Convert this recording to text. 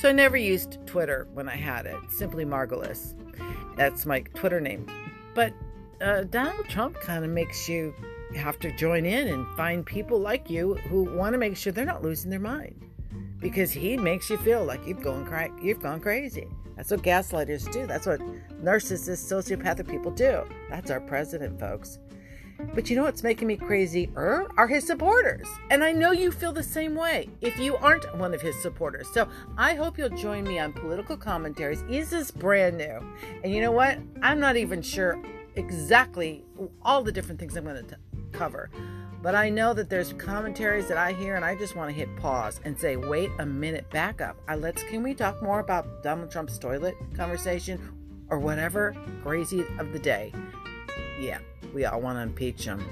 So I never used Twitter when I had it. Simply Margolis. That's my Twitter name. But uh, Donald Trump kind of makes you have to join in and find people like you who want to make sure they're not losing their mind because he makes you feel like you've gone cra- you've gone crazy. That's what gaslighters do. That's what narcissists, sociopathic people do. That's our president, folks. But you know what's making me crazy er, are his supporters. And I know you feel the same way if you aren't one of his supporters. So I hope you'll join me on political commentaries. Is this brand new? And you know what? I'm not even sure exactly all the different things I'm going to cover. But I know that there's commentaries that I hear and I just want to hit pause and say, wait a minute, back up. I let's can we talk more about Donald Trump's toilet conversation or whatever crazy of the day? Yeah, we all want to impeach him.